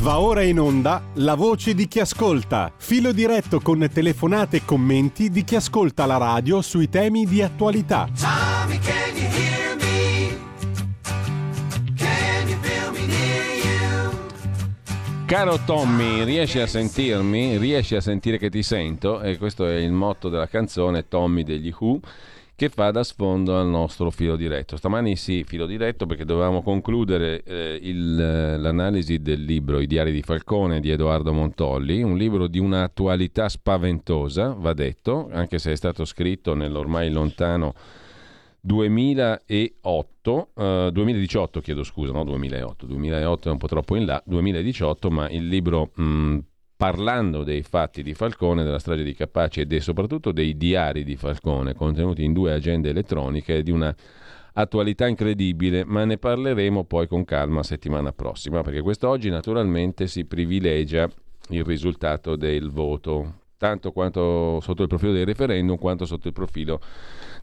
Va ora in onda la voce di chi ascolta. Filo diretto con telefonate e commenti di chi ascolta la radio sui temi di attualità. Tommy, can you hear me? Can you feel me near you? Caro Tommy, riesci a sentirmi? Riesci a sentire che ti sento? E questo è il motto della canzone Tommy degli Who che fa da sfondo al nostro filo diretto. Stamani sì, filo diretto perché dovevamo concludere eh, il, l'analisi del libro I diari di Falcone di Edoardo Montolli, un libro di un'attualità spaventosa, va detto, anche se è stato scritto nell'ormai lontano 2008, eh, 2018 chiedo scusa, no 2008, 2008 è un po' troppo in là, 2018, ma il libro mh, parlando dei fatti di Falcone, della strage di Capaci e soprattutto dei diari di Falcone contenuti in due agende elettroniche di una attualità incredibile, ma ne parleremo poi con calma settimana prossima, perché quest'oggi naturalmente si privilegia il risultato del voto, tanto quanto sotto il profilo del referendum quanto sotto il profilo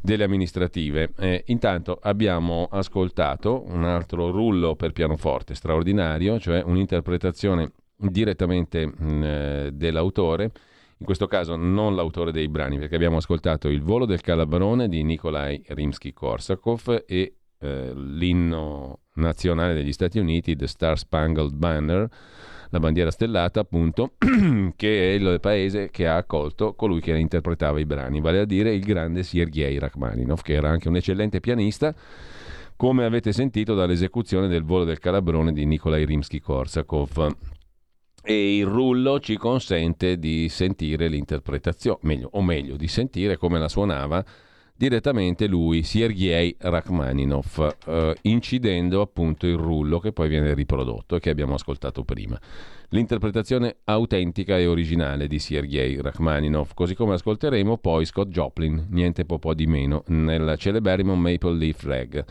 delle amministrative. Eh, intanto abbiamo ascoltato un altro rullo per pianoforte straordinario, cioè un'interpretazione direttamente mh, eh, dell'autore, in questo caso non l'autore dei brani, perché abbiamo ascoltato Il volo del calabrone di Nikolai Rimsky-Korsakov e eh, l'inno nazionale degli Stati Uniti, The Star Spangled Banner, la bandiera stellata appunto, che è il paese che ha accolto colui che interpretava i brani, vale a dire il grande Sergei Rachmaninov, che era anche un eccellente pianista, come avete sentito dall'esecuzione del volo del calabrone di Nikolai Rimsky-Korsakov e il rullo ci consente di sentire l'interpretazione, meglio, o meglio, di sentire come la suonava direttamente lui, Sergei Rachmaninov, eh, incidendo appunto il rullo che poi viene riprodotto e che abbiamo ascoltato prima. L'interpretazione autentica e originale di Sergei Rachmaninov, così come ascolteremo poi Scott Joplin, niente po' di meno, nel celeberrimo Maple Leaf Rag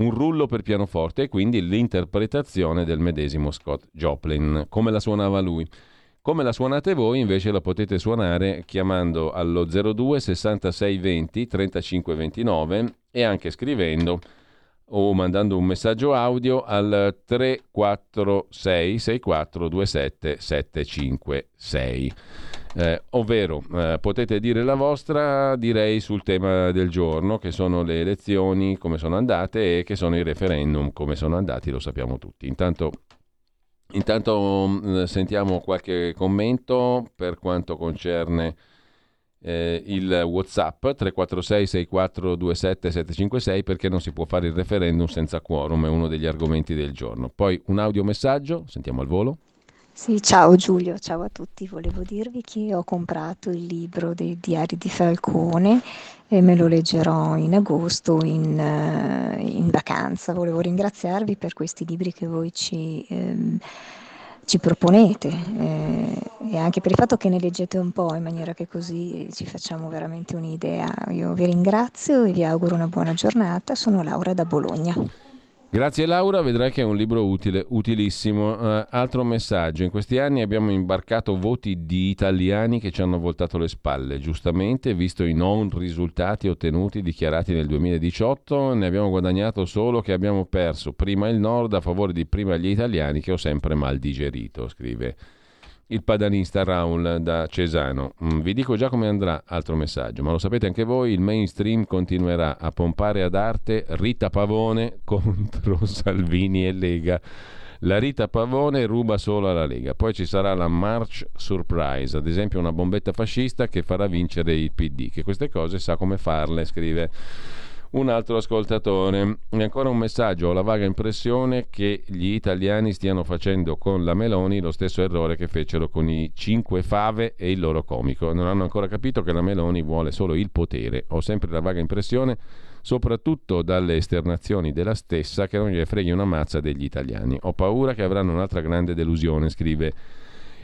un rullo per pianoforte e quindi l'interpretazione del medesimo Scott Joplin, come la suonava lui. Come la suonate voi invece la potete suonare chiamando allo 02 66 20 35 29 e anche scrivendo o mandando un messaggio audio al 346 64 27 756 eh, ovvero eh, potete dire la vostra direi sul tema del giorno che sono le elezioni come sono andate e che sono i referendum come sono andati lo sappiamo tutti. Intanto, intanto mm, sentiamo qualche commento per quanto concerne eh, il whatsapp 346 6427 756 perché non si può fare il referendum senza quorum è uno degli argomenti del giorno. Poi un audiomessaggio sentiamo al volo sì, ciao Giulio, ciao a tutti. Volevo dirvi che ho comprato il libro dei diari di Falcone e me lo leggerò in agosto in, eh, in vacanza. Volevo ringraziarvi per questi libri che voi ci, ehm, ci proponete eh, e anche per il fatto che ne leggete un po' in maniera che così ci facciamo veramente un'idea. Io vi ringrazio e vi auguro una buona giornata. Sono Laura da Bologna. Grazie Laura, vedrai che è un libro utile, utilissimo. Uh, altro messaggio, in questi anni abbiamo imbarcato voti di italiani che ci hanno voltato le spalle, giustamente, visto i non risultati ottenuti dichiarati nel 2018, ne abbiamo guadagnato solo che abbiamo perso prima il nord a favore di prima gli italiani che ho sempre mal digerito, scrive il padanista Raul da Cesano. Mm, vi dico già come andrà, altro messaggio, ma lo sapete anche voi, il mainstream continuerà a pompare ad arte Rita Pavone contro Salvini e Lega. La Rita Pavone ruba solo alla Lega. Poi ci sarà la March Surprise, ad esempio una bombetta fascista che farà vincere il PD, che queste cose sa come farle, scrive un altro ascoltatore. E ancora un messaggio, ho la vaga impressione che gli italiani stiano facendo con la Meloni lo stesso errore che fecero con i cinque fave e il loro comico. Non hanno ancora capito che la Meloni vuole solo il potere. Ho sempre la vaga impressione soprattutto dalle esternazioni della stessa che non gli freghi una mazza degli italiani. Ho paura che avranno un'altra grande delusione, scrive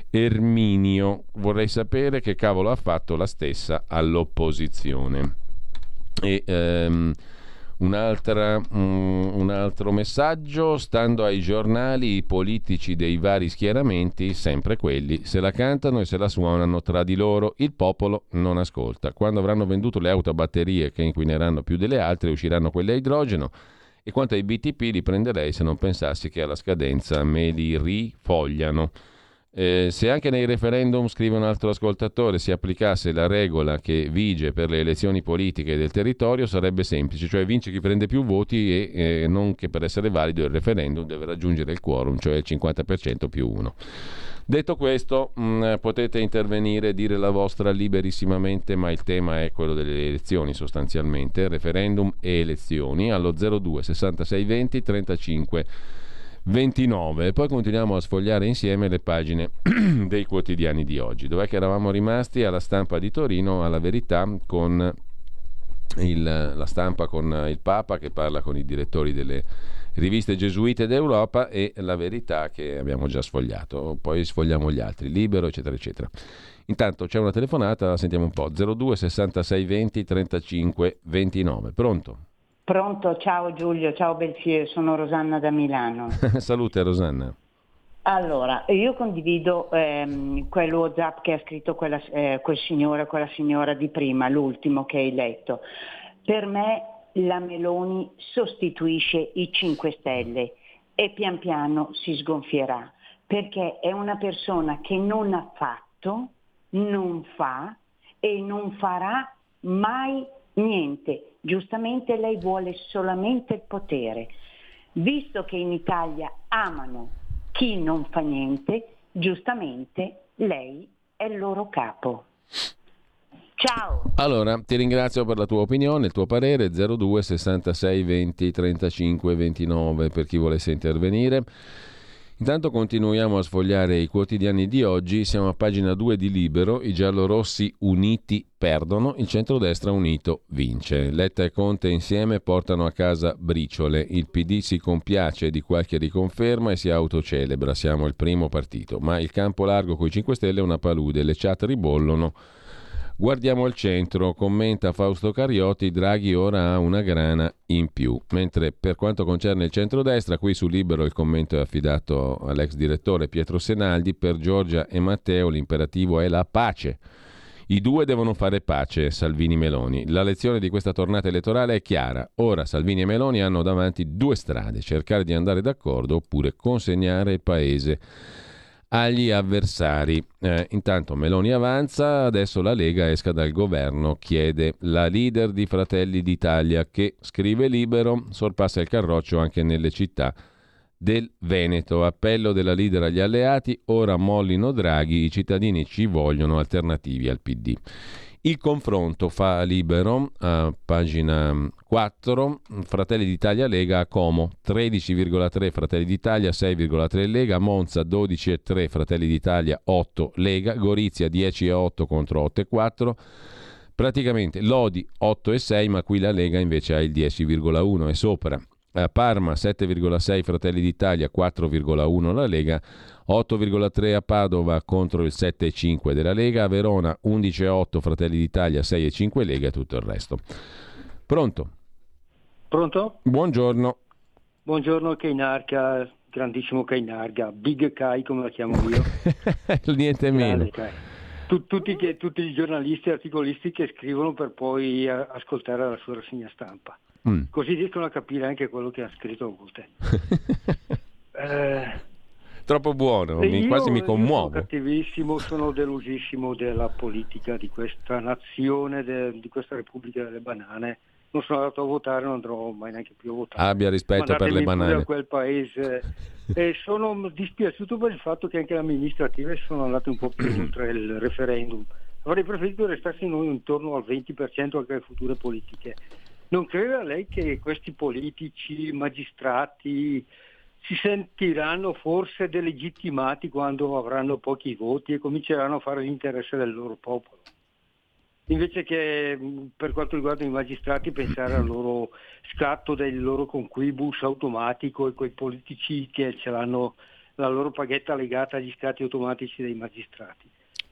Erminio. Vorrei sapere che cavolo ha fatto la stessa all'opposizione. E, um, um, un altro messaggio, stando ai giornali, i politici dei vari schieramenti, sempre quelli, se la cantano e se la suonano tra di loro, il popolo non ascolta. Quando avranno venduto le auto a batterie che inquineranno più delle altre, usciranno quelle a idrogeno E quanto ai BTP li prenderei se non pensassi che alla scadenza me li rifogliano. Eh, se anche nei referendum, scrive un altro ascoltatore, si applicasse la regola che vige per le elezioni politiche del territorio sarebbe semplice, cioè vince chi prende più voti e eh, non che per essere valido il referendum deve raggiungere il quorum, cioè il 50% più uno. Detto questo, mh, potete intervenire, dire la vostra liberissimamente, ma il tema è quello delle elezioni sostanzialmente, referendum e elezioni allo 02 66 20 35 29. Poi continuiamo a sfogliare insieme le pagine dei quotidiani di oggi. Dov'è che eravamo rimasti? Alla stampa di Torino, alla verità, con il, la stampa con il Papa che parla con i direttori delle riviste gesuite d'Europa e la verità che abbiamo già sfogliato. Poi sfogliamo gli altri, libero, eccetera, eccetera. Intanto c'è una telefonata, sentiamo un po'. 02 66 20 35 29. Pronto? Pronto, ciao Giulio, ciao Belfiere, sono Rosanna da Milano. Salute Rosanna. Allora, io condivido ehm, quel WhatsApp che ha scritto quella, eh, quel signore, quella signora di prima, l'ultimo che hai letto. Per me la Meloni sostituisce i 5 Stelle e pian piano si sgonfierà, perché è una persona che non ha fatto, non fa e non farà mai niente Giustamente lei vuole solamente il potere. Visto che in Italia amano chi non fa niente, giustamente lei è il loro capo. Ciao. Allora, ti ringrazio per la tua opinione, il tuo parere 02 66 20 35 29 per chi volesse intervenire. Intanto continuiamo a sfogliare i quotidiani di oggi, siamo a pagina 2 di Libero, i giallorossi uniti perdono, il centrodestra unito vince. Letta e Conte insieme portano a casa briciole, il PD si compiace di qualche riconferma e si autocelebra, siamo il primo partito, ma il campo largo coi 5 Stelle è una palude, le chat ribollono Guardiamo al centro, commenta Fausto Cariotti, Draghi ora ha una grana in più. Mentre per quanto concerne il centrodestra, qui su Libero il commento è affidato all'ex direttore Pietro Senaldi, per Giorgia e Matteo l'imperativo è la pace. I due devono fare pace, Salvini e Meloni. La lezione di questa tornata elettorale è chiara. Ora Salvini e Meloni hanno davanti due strade, cercare di andare d'accordo oppure consegnare il paese agli avversari. Eh, intanto Meloni avanza, adesso la Lega esca dal governo, chiede la leader di Fratelli d'Italia che, scrive libero, sorpassa il carroccio anche nelle città del Veneto. Appello della leader agli alleati, ora mollino Draghi, i cittadini ci vogliono alternativi al PD. Il confronto fa libero, a pagina 4, Fratelli d'Italia Lega a Como, 13,3 Fratelli d'Italia, 6,3 Lega, Monza 12,3 Fratelli d'Italia, 8 Lega, Gorizia 10,8 contro 8,4. Praticamente Lodi 8,6, ma qui la Lega invece ha il 10,1 e sopra. Parma 7,6 Fratelli d'Italia, 4,1 la Lega, 8,3 a Padova contro il 7,5 della Lega, a Verona 11,8 Fratelli d'Italia, 6,5 Lega e tutto il resto. Pronto? Pronto? Buongiorno. Buongiorno Keinarca, grandissimo Keinarga, Big Kai come la chiamo io. Niente meno. Grande Kai. Tu- tutti, che- tutti i giornalisti e articolisti che scrivono per poi eh, ascoltare la sua rassegna stampa. Mm. Così riescono a capire anche quello che ha scritto volte. Eh, Troppo buono, mi- quasi mi Io sono commuovo. cattivissimo, sono delusissimo della politica di questa nazione, de- di questa Repubblica delle Banane. Non sono andato a votare, non andrò mai neanche più a votare. Abbia rispetto per le Mandatemi banane. a quel paese. E sono dispiaciuto per il fatto che anche le amministrative sono andate un po' più oltre il referendum. Avrei preferito restarsi noi intorno al 20% anche alle future politiche. Non crede lei che questi politici, magistrati, si sentiranno forse delegittimati quando avranno pochi voti e cominceranno a fare l'interesse del loro popolo? Invece che mh, per quanto riguarda i magistrati pensare al loro scatto del loro conquibus automatico e quei politici che ce l'hanno la loro paghetta legata agli scatti automatici dei magistrati.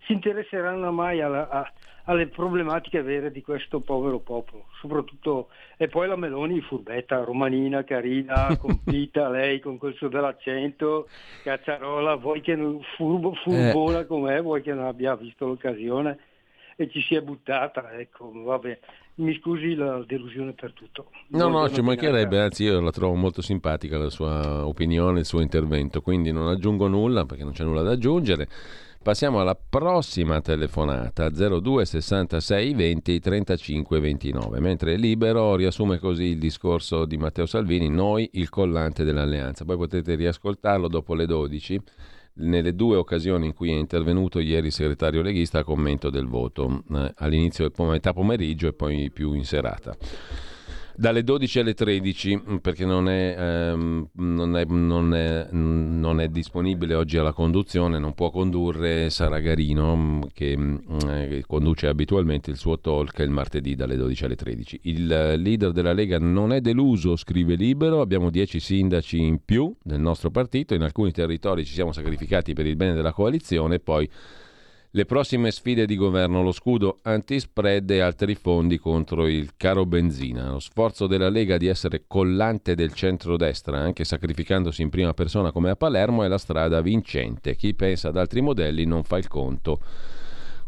Si interesseranno mai alla- a- alle problematiche vere di questo povero popolo, soprattutto e poi la Meloni furbetta, romanina, carina, compita lei con quel suo bell'accento, cacciarola, vuoi che non, furbo, furbona com'è, vuoi che non abbia visto l'occasione. e ci si è buttata, ecco, vabbè. Mi scusi la delusione per tutto. No, no, ci mancherebbe, anzi io la trovo molto simpatica la sua opinione, il suo intervento, quindi non aggiungo nulla perché non c'è nulla da aggiungere. Passiamo alla prossima telefonata 02 66 20 35 29. Mentre Libero riassume così il discorso di Matteo Salvini, noi il collante dell'alleanza. Poi potete riascoltarlo dopo le 12 nelle due occasioni in cui è intervenuto ieri il segretario leghista a commento del voto, eh, all'inizio pom- metà pomeriggio e poi più in serata. Dalle 12 alle 13, mh, perché non è, ehm, non, è, non, è, mh, non è disponibile oggi alla conduzione, non può condurre Sara Garino, mh, che, eh, conduce abitualmente il suo talk il martedì dalle 12 alle 13. Il leader della Lega non è deluso, scrive Libero, abbiamo 10 sindaci in più del nostro partito, in alcuni territori ci siamo sacrificati per il bene della coalizione, poi le prossime sfide di governo, lo scudo anti-spread e altri fondi contro il caro benzina. Lo sforzo della Lega di essere collante del centrodestra, anche sacrificandosi in prima persona come a Palermo, è la strada vincente. Chi pensa ad altri modelli non fa il conto.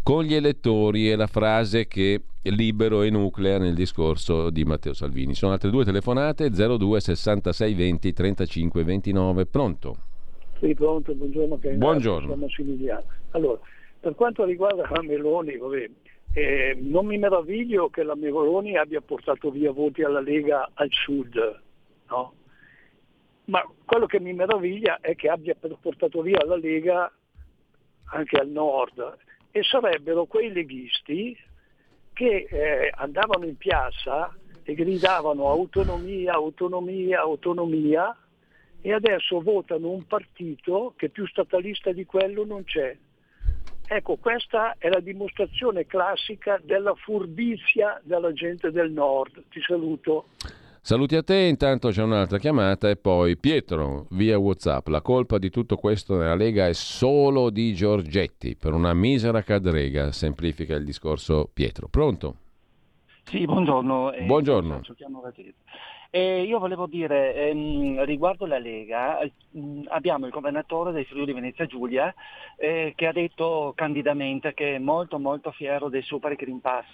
Con gli elettori è la frase che libero e nuclea nel discorso di Matteo Salvini. Sono altre due telefonate 02 66 20 35 29. Pronto? Sì, pronto, buongiorno. Buongiorno. Sono Massimiliano. Allora, per quanto riguarda la Meloni, vabbè, eh, non mi meraviglio che la Meloni abbia portato via voti alla Lega al sud, no? Ma quello che mi meraviglia è che abbia portato via la Lega anche al nord e sarebbero quei leghisti che eh, andavano in piazza e gridavano autonomia, autonomia, autonomia e adesso votano un partito che più statalista di quello non c'è. Ecco, questa è la dimostrazione classica della furbizia della gente del nord. Ti saluto. Saluti a te, intanto c'è un'altra chiamata e poi Pietro via Whatsapp. La colpa di tutto questo nella Lega è solo di Giorgetti, per una misera cadrega, semplifica il discorso Pietro. Pronto? Sì, buongiorno. eh, Buongiorno. Eh, io volevo dire, ehm, riguardo la Lega, eh, mh, abbiamo il governatore del Friuli Venezia Giulia eh, che ha detto candidamente che è molto molto fiero del Super Green Pass.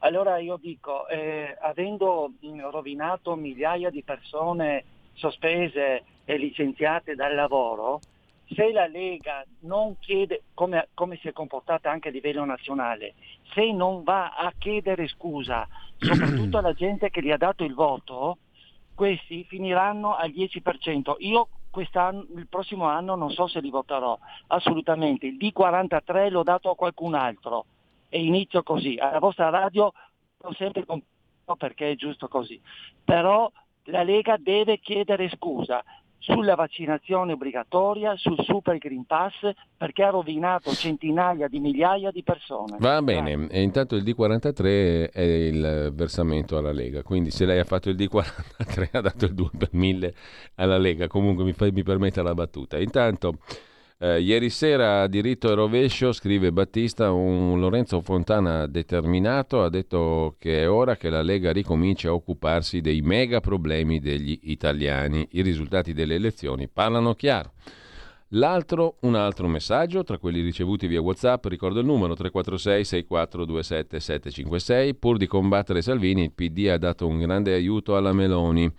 Allora io dico, eh, avendo rovinato migliaia di persone sospese e licenziate dal lavoro, se la Lega non chiede, come, come si è comportata anche a livello nazionale, se non va a chiedere scusa, soprattutto alla gente che gli ha dato il voto, questi finiranno al 10%. Io il prossimo anno non so se li voterò, assolutamente. Il D43 l'ho dato a qualcun altro e inizio così. Alla vostra radio ho sempre con perché è giusto così. Però la Lega deve chiedere scusa sulla vaccinazione obbligatoria, sul Super Green Pass, perché ha rovinato centinaia di migliaia di persone. Va bene, e intanto il D43 è il versamento alla Lega, quindi se lei ha fatto il D43 ha dato il 2 per 1000 alla Lega, comunque mi, mi permetta la battuta. Intanto, eh, ieri sera a diritto e rovescio, scrive Battista, un Lorenzo Fontana determinato ha detto che è ora che la Lega ricominci a occuparsi dei mega problemi degli italiani. I risultati delle elezioni parlano chiaro. L'altro, un altro messaggio tra quelli ricevuti via WhatsApp, ricordo il numero 346 6427 756, pur di combattere Salvini il PD ha dato un grande aiuto alla Meloni.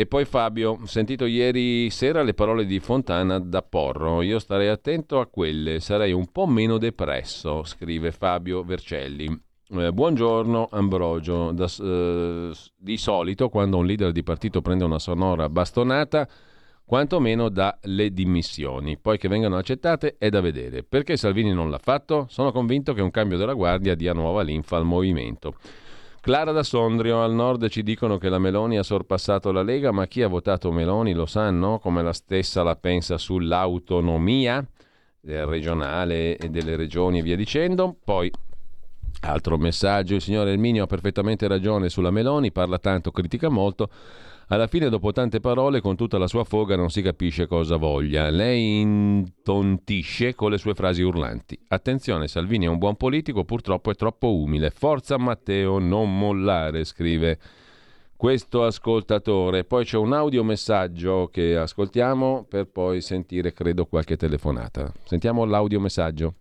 E poi Fabio, ho sentito ieri sera le parole di Fontana da Porro, io starei attento a quelle, sarei un po' meno depresso, scrive Fabio Vercelli. Eh, buongiorno Ambrogio, Da- eh, di solito quando un leader di partito prende una sonora bastonata, quantomeno dà le dimissioni. Poi che vengano accettate è da vedere. Perché Salvini non l'ha fatto? Sono convinto che un cambio della guardia dia nuova linfa al movimento. Clara da Sondrio, al nord ci dicono che la Meloni ha sorpassato la Lega, ma chi ha votato Meloni lo sanno, come la stessa la pensa sull'autonomia eh, regionale e delle regioni e via dicendo. Poi Altro messaggio, il signor Erminio ha perfettamente ragione sulla Meloni, parla tanto, critica molto. Alla fine, dopo tante parole, con tutta la sua foga, non si capisce cosa voglia. Lei intontisce con le sue frasi urlanti. Attenzione, Salvini è un buon politico, purtroppo è troppo umile. Forza Matteo, non mollare, scrive questo ascoltatore. Poi c'è un audiomessaggio che ascoltiamo per poi sentire, credo, qualche telefonata. Sentiamo l'audiomessaggio.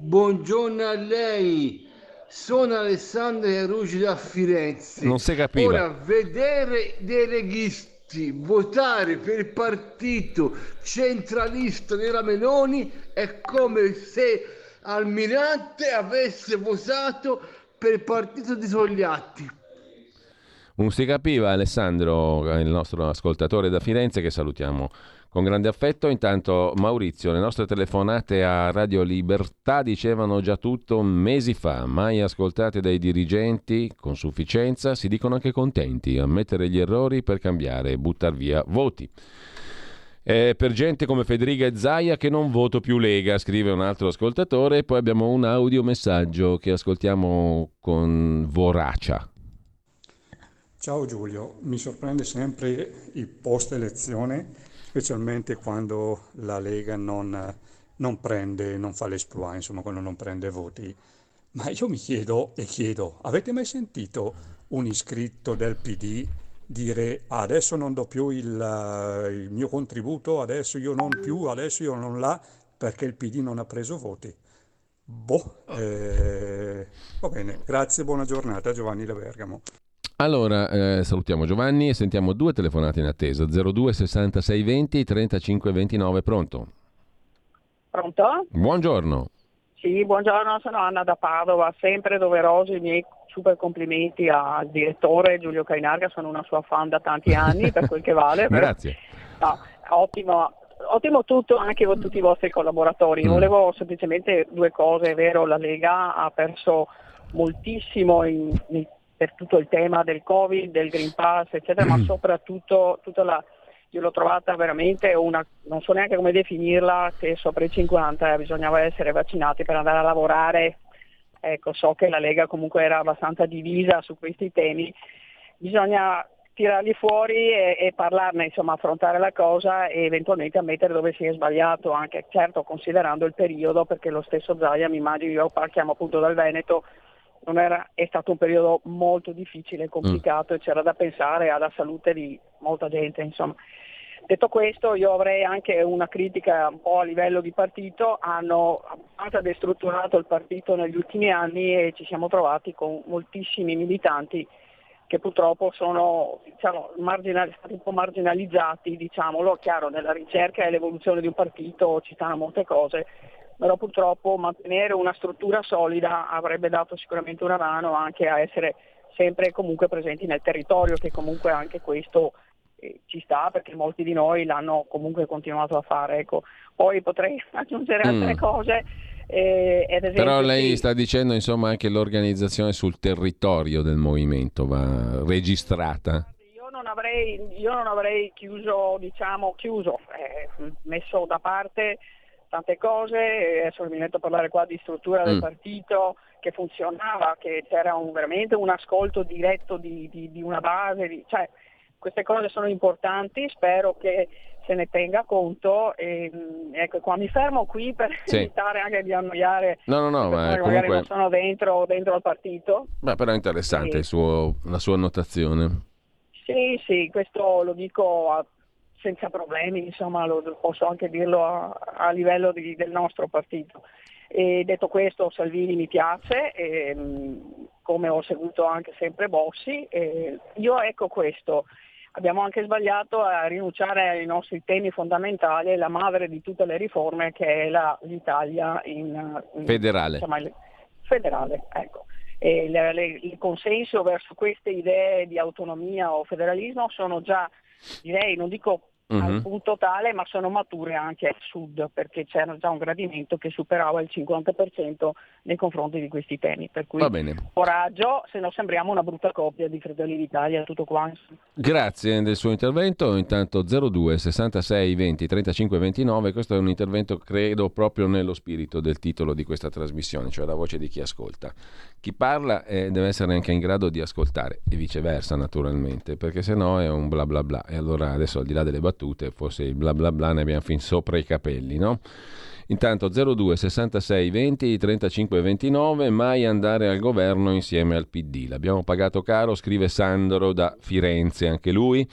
buongiorno a lei. Sono Alessandro Carucci da Firenze. Non si capiva. Ora, vedere dei leghisti votare per il partito centralista della Meloni è come se Almirante avesse votato per il partito di Togliatti. Non si capiva Alessandro, il nostro ascoltatore da Firenze, che salutiamo con grande affetto. Intanto Maurizio, le nostre telefonate a Radio Libertà dicevano già tutto mesi fa, mai ascoltate dai dirigenti con sufficienza, si dicono anche contenti, ammettere gli errori per cambiare e buttar via voti. È per gente come Federica e Zaia che non voto più Lega, scrive un altro ascoltatore. Poi abbiamo un audiomessaggio che ascoltiamo con voracia. Ciao Giulio, mi sorprende sempre il post elezione, specialmente quando la Lega non, non prende, non fa l'esploit, insomma quando non prende voti. Ma io mi chiedo e chiedo, avete mai sentito un iscritto del PD dire "Ah, adesso non do più il, il mio contributo, adesso io non più, adesso io non là perché il PD non ha preso voti? Boh, eh, va bene, grazie, buona giornata Giovanni da Bergamo. Allora, eh, salutiamo Giovanni e sentiamo due telefonate in attesa. 02 66 20 35 29, pronto? Pronto? Buongiorno. Sì, buongiorno, sono Anna da Padova, sempre doverosi i miei super complimenti al direttore Giulio Cainarga, sono una sua fan da tanti anni, per quel che vale. Grazie. No, ottimo, ottimo tutto anche con tutti i vostri collaboratori. Mm. Volevo semplicemente due cose, è vero, la Lega ha perso moltissimo in- in- per tutto il tema del Covid, del Green Pass, eccetera, ma soprattutto tutta la io l'ho trovata veramente una, non so neanche come definirla, che sopra i 50 eh, bisognava essere vaccinati per andare a lavorare. Ecco, so che la Lega comunque era abbastanza divisa su questi temi. Bisogna tirarli fuori e, e parlarne, insomma, affrontare la cosa e eventualmente ammettere dove si è sbagliato, anche certo considerando il periodo, perché lo stesso Zaia, mi immagino, io partiamo appunto dal Veneto, era, è stato un periodo molto difficile e complicato e c'era da pensare alla salute di molta gente. Insomma. Detto questo, io avrei anche una critica un po' a livello di partito, hanno abbastanza destrutturato il partito negli ultimi anni e ci siamo trovati con moltissimi militanti che purtroppo sono diciamo, marginali- stati un po' marginalizzati, diciamolo, chiaro, nella ricerca e l'evoluzione di un partito ci stanno molte cose, però purtroppo mantenere una struttura solida avrebbe dato sicuramente una mano anche a essere sempre comunque presenti nel territorio, che comunque anche questo eh, ci sta perché molti di noi l'hanno comunque continuato a fare. Ecco. Poi potrei aggiungere altre Mm. cose. eh, esempio, Però lei sì, sta dicendo insomma anche l'organizzazione sul territorio del movimento va registrata. Io non avrei, io non avrei chiuso, diciamo, chiuso, eh, messo da parte tante cose, eh, adesso mi metto a parlare qua di struttura del Mm. partito che funzionava, che c'era un- veramente un ascolto diretto di, di- di una base, di- cioè queste cose sono importanti, spero che se ne tenga conto e mm, ecco qua mi fermo qui per Sì. evitare anche di annoiare No, no, no, ma comunque non sono dentro, dentro al partito. beh, però è interessante Sì. suo- la sua annotazione. Sì, sì, questo lo dico a- senza problemi, insomma, lo, posso anche dirlo a, a livello di- del nostro partito. E detto questo, Salvini mi piace, ehm, come ho seguito anche sempre Bossi. e io ecco questo, abbiamo anche sbagliato a rinunciare ai nostri temi fondamentali, la madre di tutte le riforme che è la- l'Italia in, in- Federale. insomma, federale, ecco. E le- le- il consenso verso queste idee di autonomia o federalismo sono già, direi, non dico al Mhm. punto tale, ma sono mature anche al sud, perché c'era già un gradimento che superava il 50% nei confronti di questi temi. Per cui Va bene. coraggio, se no sembriamo una brutta coppia di Fratelli d'Italia, tutto qua. Grazie del suo intervento. Intanto 02 66 20 35 29. Questo è un intervento, credo, proprio nello spirito del titolo di questa trasmissione, cioè la voce di chi ascolta. Chi parla eh, deve essere anche in grado di ascoltare e viceversa, naturalmente, perché se no è un bla bla bla. E allora adesso, al di là delle battute, forse il bla bla bla ne abbiamo fin sopra i capelli, no? Intanto 02 66 20 35 29, mai andare al governo insieme al PD. L'abbiamo pagato caro, scrive Sandro da Firenze, anche lui.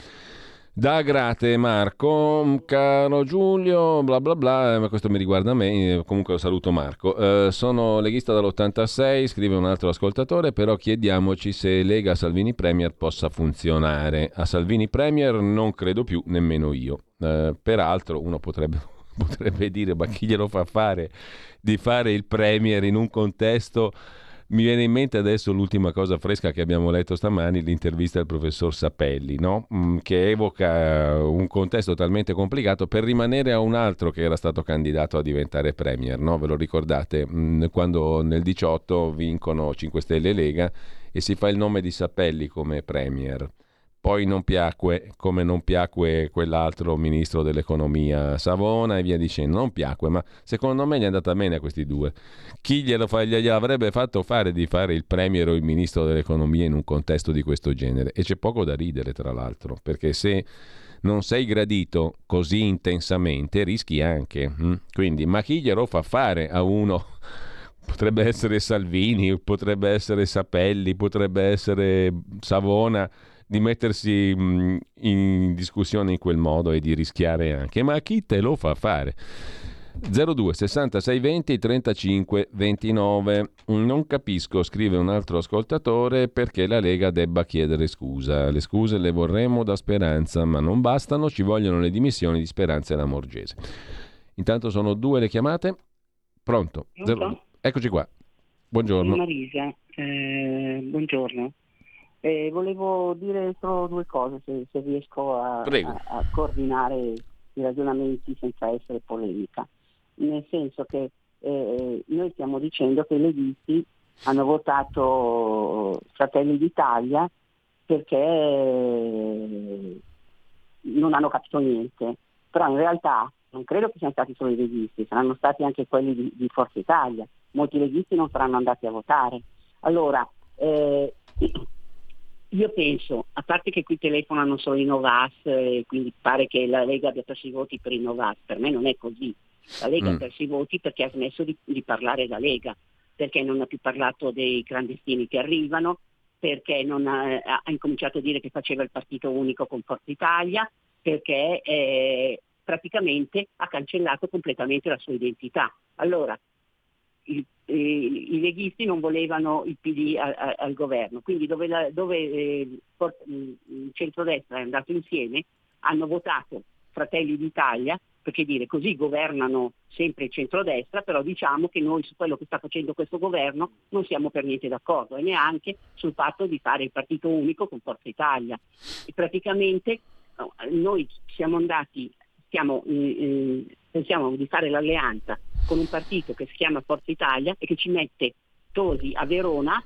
Da Grate Marco, caro Giulio, bla bla bla, ma questo mi riguarda me, eh, comunque saluto Marco. Eh, sono leghista dall'86, scrive un altro ascoltatore, però chiediamoci se Lega Salvini Premier possa funzionare. A Salvini Premier non credo più nemmeno io. Eh, peraltro uno potrebbe, potrebbe dire, ma chi glielo fa fare di fare il Premier in un contesto mi viene in mente adesso l'ultima cosa fresca che abbiamo letto stamani, l'intervista al professor Sapelli, no? Mm, che evoca un contesto talmente complicato per rimanere a un altro che era stato candidato a diventare premier. No? Ve lo ricordate? Mm, Quando nel 18 vincono 5 Stelle e Lega e si fa il nome di Sapelli come premier. Poi non piacque, come non piacque quell'altro ministro dell'economia Savona e via dicendo, non piacque, ma secondo me gli è andata bene a questi due. Chi glielo fa, gliel'avrebbe fatto fare di fare il premier o il ministro dell'economia in un contesto di questo genere? E c'è poco da ridere, tra l'altro, perché se non sei gradito così intensamente rischi anche. hm? Quindi, ma chi glielo fa fare a uno? Potrebbe essere Salvini, potrebbe essere Sapelli, potrebbe essere Savona di mettersi mh, in discussione in quel modo e di rischiare anche, ma chi te lo fa fare? 02 66 20 35 29 Non capisco, scrive un altro ascoltatore, perché la Lega debba chiedere scusa. Le scuse le vorremmo da Speranza, ma non bastano, ci vogliono le dimissioni di Speranza e la Morgese. Intanto sono due le chiamate. Pronto? Pronto? 02. Eccoci qua. Buongiorno. Marisa, eh, buongiorno. Eh, volevo dire solo due cose, se, se riesco a, a- a coordinare i ragionamenti senza essere polemica. Nel senso che eh, noi stiamo dicendo che i leghisti hanno votato Fratelli d'Italia perché non hanno capito niente, però in realtà non credo che siano stati solo i leghisti, saranno stati anche quelli di, di Forza Italia, molti leghisti non saranno andati a votare. Allora, eh, io penso, a parte che qui telefonano solo i Novas, e quindi pare che la Lega abbia perso i voti per i Novas, per me non è così. La Lega Mm. ha perso i voti perché ha smesso di, di parlare da Lega, perché non ha più parlato dei clandestini che arrivano, perché non ha, ha incominciato a dire che faceva il partito unico con Forza Italia, perché eh, praticamente ha cancellato completamente la sua identità. Allora, il- eh, i leghisti non volevano il PD a- a- al governo, quindi dove, la- dove, eh, for- il il centrodestra è andato insieme hanno votato Fratelli d'Italia, perché dire così governano sempre il centrodestra, però diciamo che noi su quello che sta facendo questo governo non siamo per niente d'accordo e neanche sul fatto di fare il partito unico con Forza Italia. E praticamente no, noi siamo andati, stiamo, eh, eh, pensiamo di fare l'alleanza con un partito che si chiama Forza Italia e che ci mette Tosi a Verona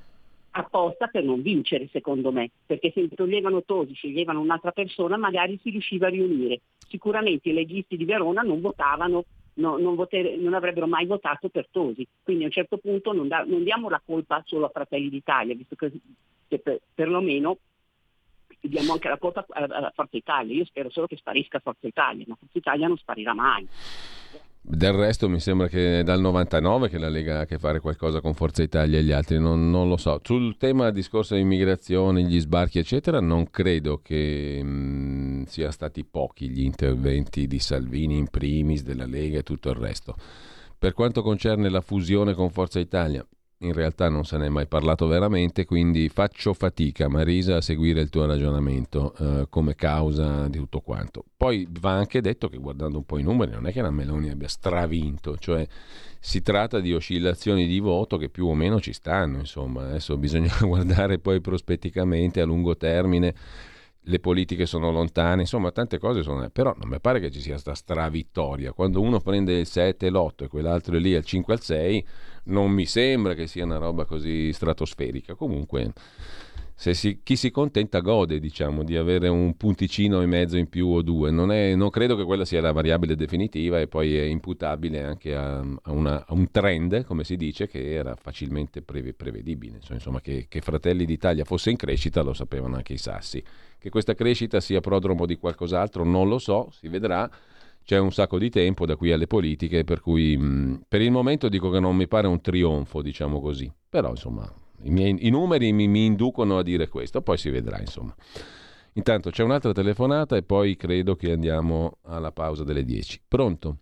apposta per non vincere secondo me, perché se toglievano Tosi, sceglievano un'altra persona, magari si riusciva a riunire. Sicuramente i leghisti di Verona non votavano, no- non, voter- non avrebbero mai votato per Tosi, quindi a un certo punto non, da- non diamo la colpa solo a Fratelli d'Italia, visto che, che per- perlomeno diamo anche la colpa a, Forza Italia. Io spero solo che sparisca Forza Italia, ma Forza Italia non sparirà mai. Del resto mi sembra che è dal 99 che la Lega ha a che fare qualcosa con Forza Italia e gli altri, non, non lo so. Sul tema discorso di immigrazione, gli sbarchi eccetera, non credo che mh, siano stati pochi gli interventi di Salvini in primis, della Lega e tutto il resto. Per quanto concerne la fusione con Forza Italia, in realtà non se ne è mai parlato veramente, quindi faccio fatica, Marisa, a seguire il tuo ragionamento eh, come causa di tutto quanto. Poi va anche detto che guardando un po' i numeri non è che la Meloni abbia stravinto, cioè si tratta di oscillazioni di voto che più o meno ci stanno, insomma, adesso bisogna guardare poi prospetticamente a lungo termine le politiche sono lontane, insomma tante cose sono... però non mi pare che ci sia sta stravittoria. Quando uno prende il 7 e l'8 e quell'altro è lì al 5 al 6, non mi sembra che sia una roba così stratosferica. Comunque, si- chi si contenta gode, diciamo, di avere un punticino e mezzo in più o due. Non, è- non credo che quella sia la variabile definitiva e poi è imputabile anche a, a una- a un trend, come si dice, che era facilmente preve- prevedibile. Insomma, insomma, che, che Fratelli d'Italia fosse in crescita lo sapevano anche i sassi. Che questa crescita sia prodromo di qualcos'altro non lo so, si vedrà. C'è un sacco di tempo da qui alle politiche, per cui mh, per il momento dico che non mi pare un trionfo, diciamo così. Però insomma i, miei- i numeri mi, mi inducono a dire questo, poi si vedrà insomma. Intanto c'è un'altra telefonata e poi credo che andiamo alla pausa delle 10. Pronto?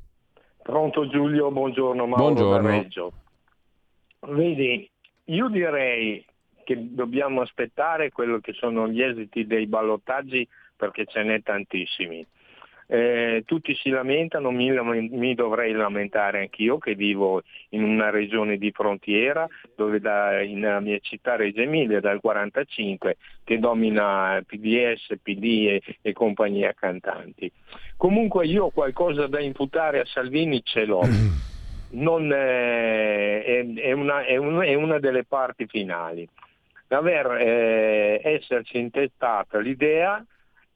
Pronto Giulio, buongiorno Mauro Buongiorno. Reggio. Vedi, io direi che dobbiamo aspettare quello che sono gli esiti dei ballottaggi perché ce n'è tantissimi. Eh, tutti si lamentano, mi, mi dovrei lamentare anch'io che vivo in una regione di frontiera dove da, nella mia città Reggio Emilia dal 45 che domina PDS, PD e, e compagnia cantanti. Comunque io qualcosa da imputare a Salvini ce l'ho. Non, eh, è, è una, è una- è una delle parti finali. Aver eh, esserci intestata l'idea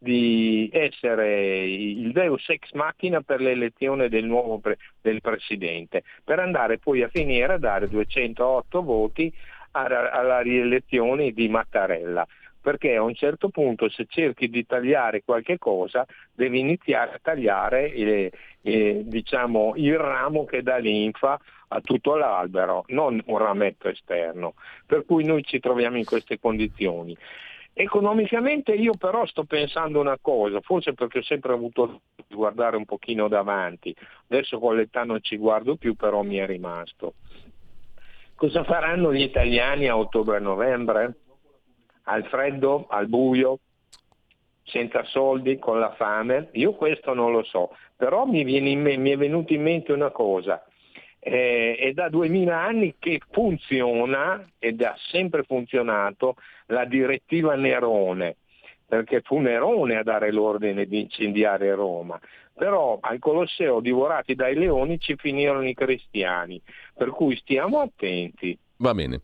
di essere il deus ex machina per l'elezione del nuovo pre- del presidente, per andare poi a finire a dare 208 voti alla, alla rielezione di Mattarella. Perché a un certo punto se cerchi di tagliare qualche cosa devi iniziare a tagliare eh, eh, diciamo, il ramo che dà linfa a tutto l'albero, non un rametto esterno. Per cui noi ci troviamo in queste condizioni. Economicamente io però sto pensando una cosa, forse perché ho sempre avuto di guardare un pochino davanti, adesso con l'età non ci guardo più, però mi è rimasto. Cosa faranno gli italiani a ottobre-novembre? Al freddo, al buio, senza soldi, con la fame? Io questo non lo so, però mi, me- mi è venuta in mente una cosa, eh, è da 2000 anni che funziona ed ha sempre funzionato la direttiva Nerone, perché fu Nerone a dare l'ordine di incendiare Roma, però al Colosseo divorati dai leoni ci finirono i cristiani, per cui stiamo attenti. Va bene.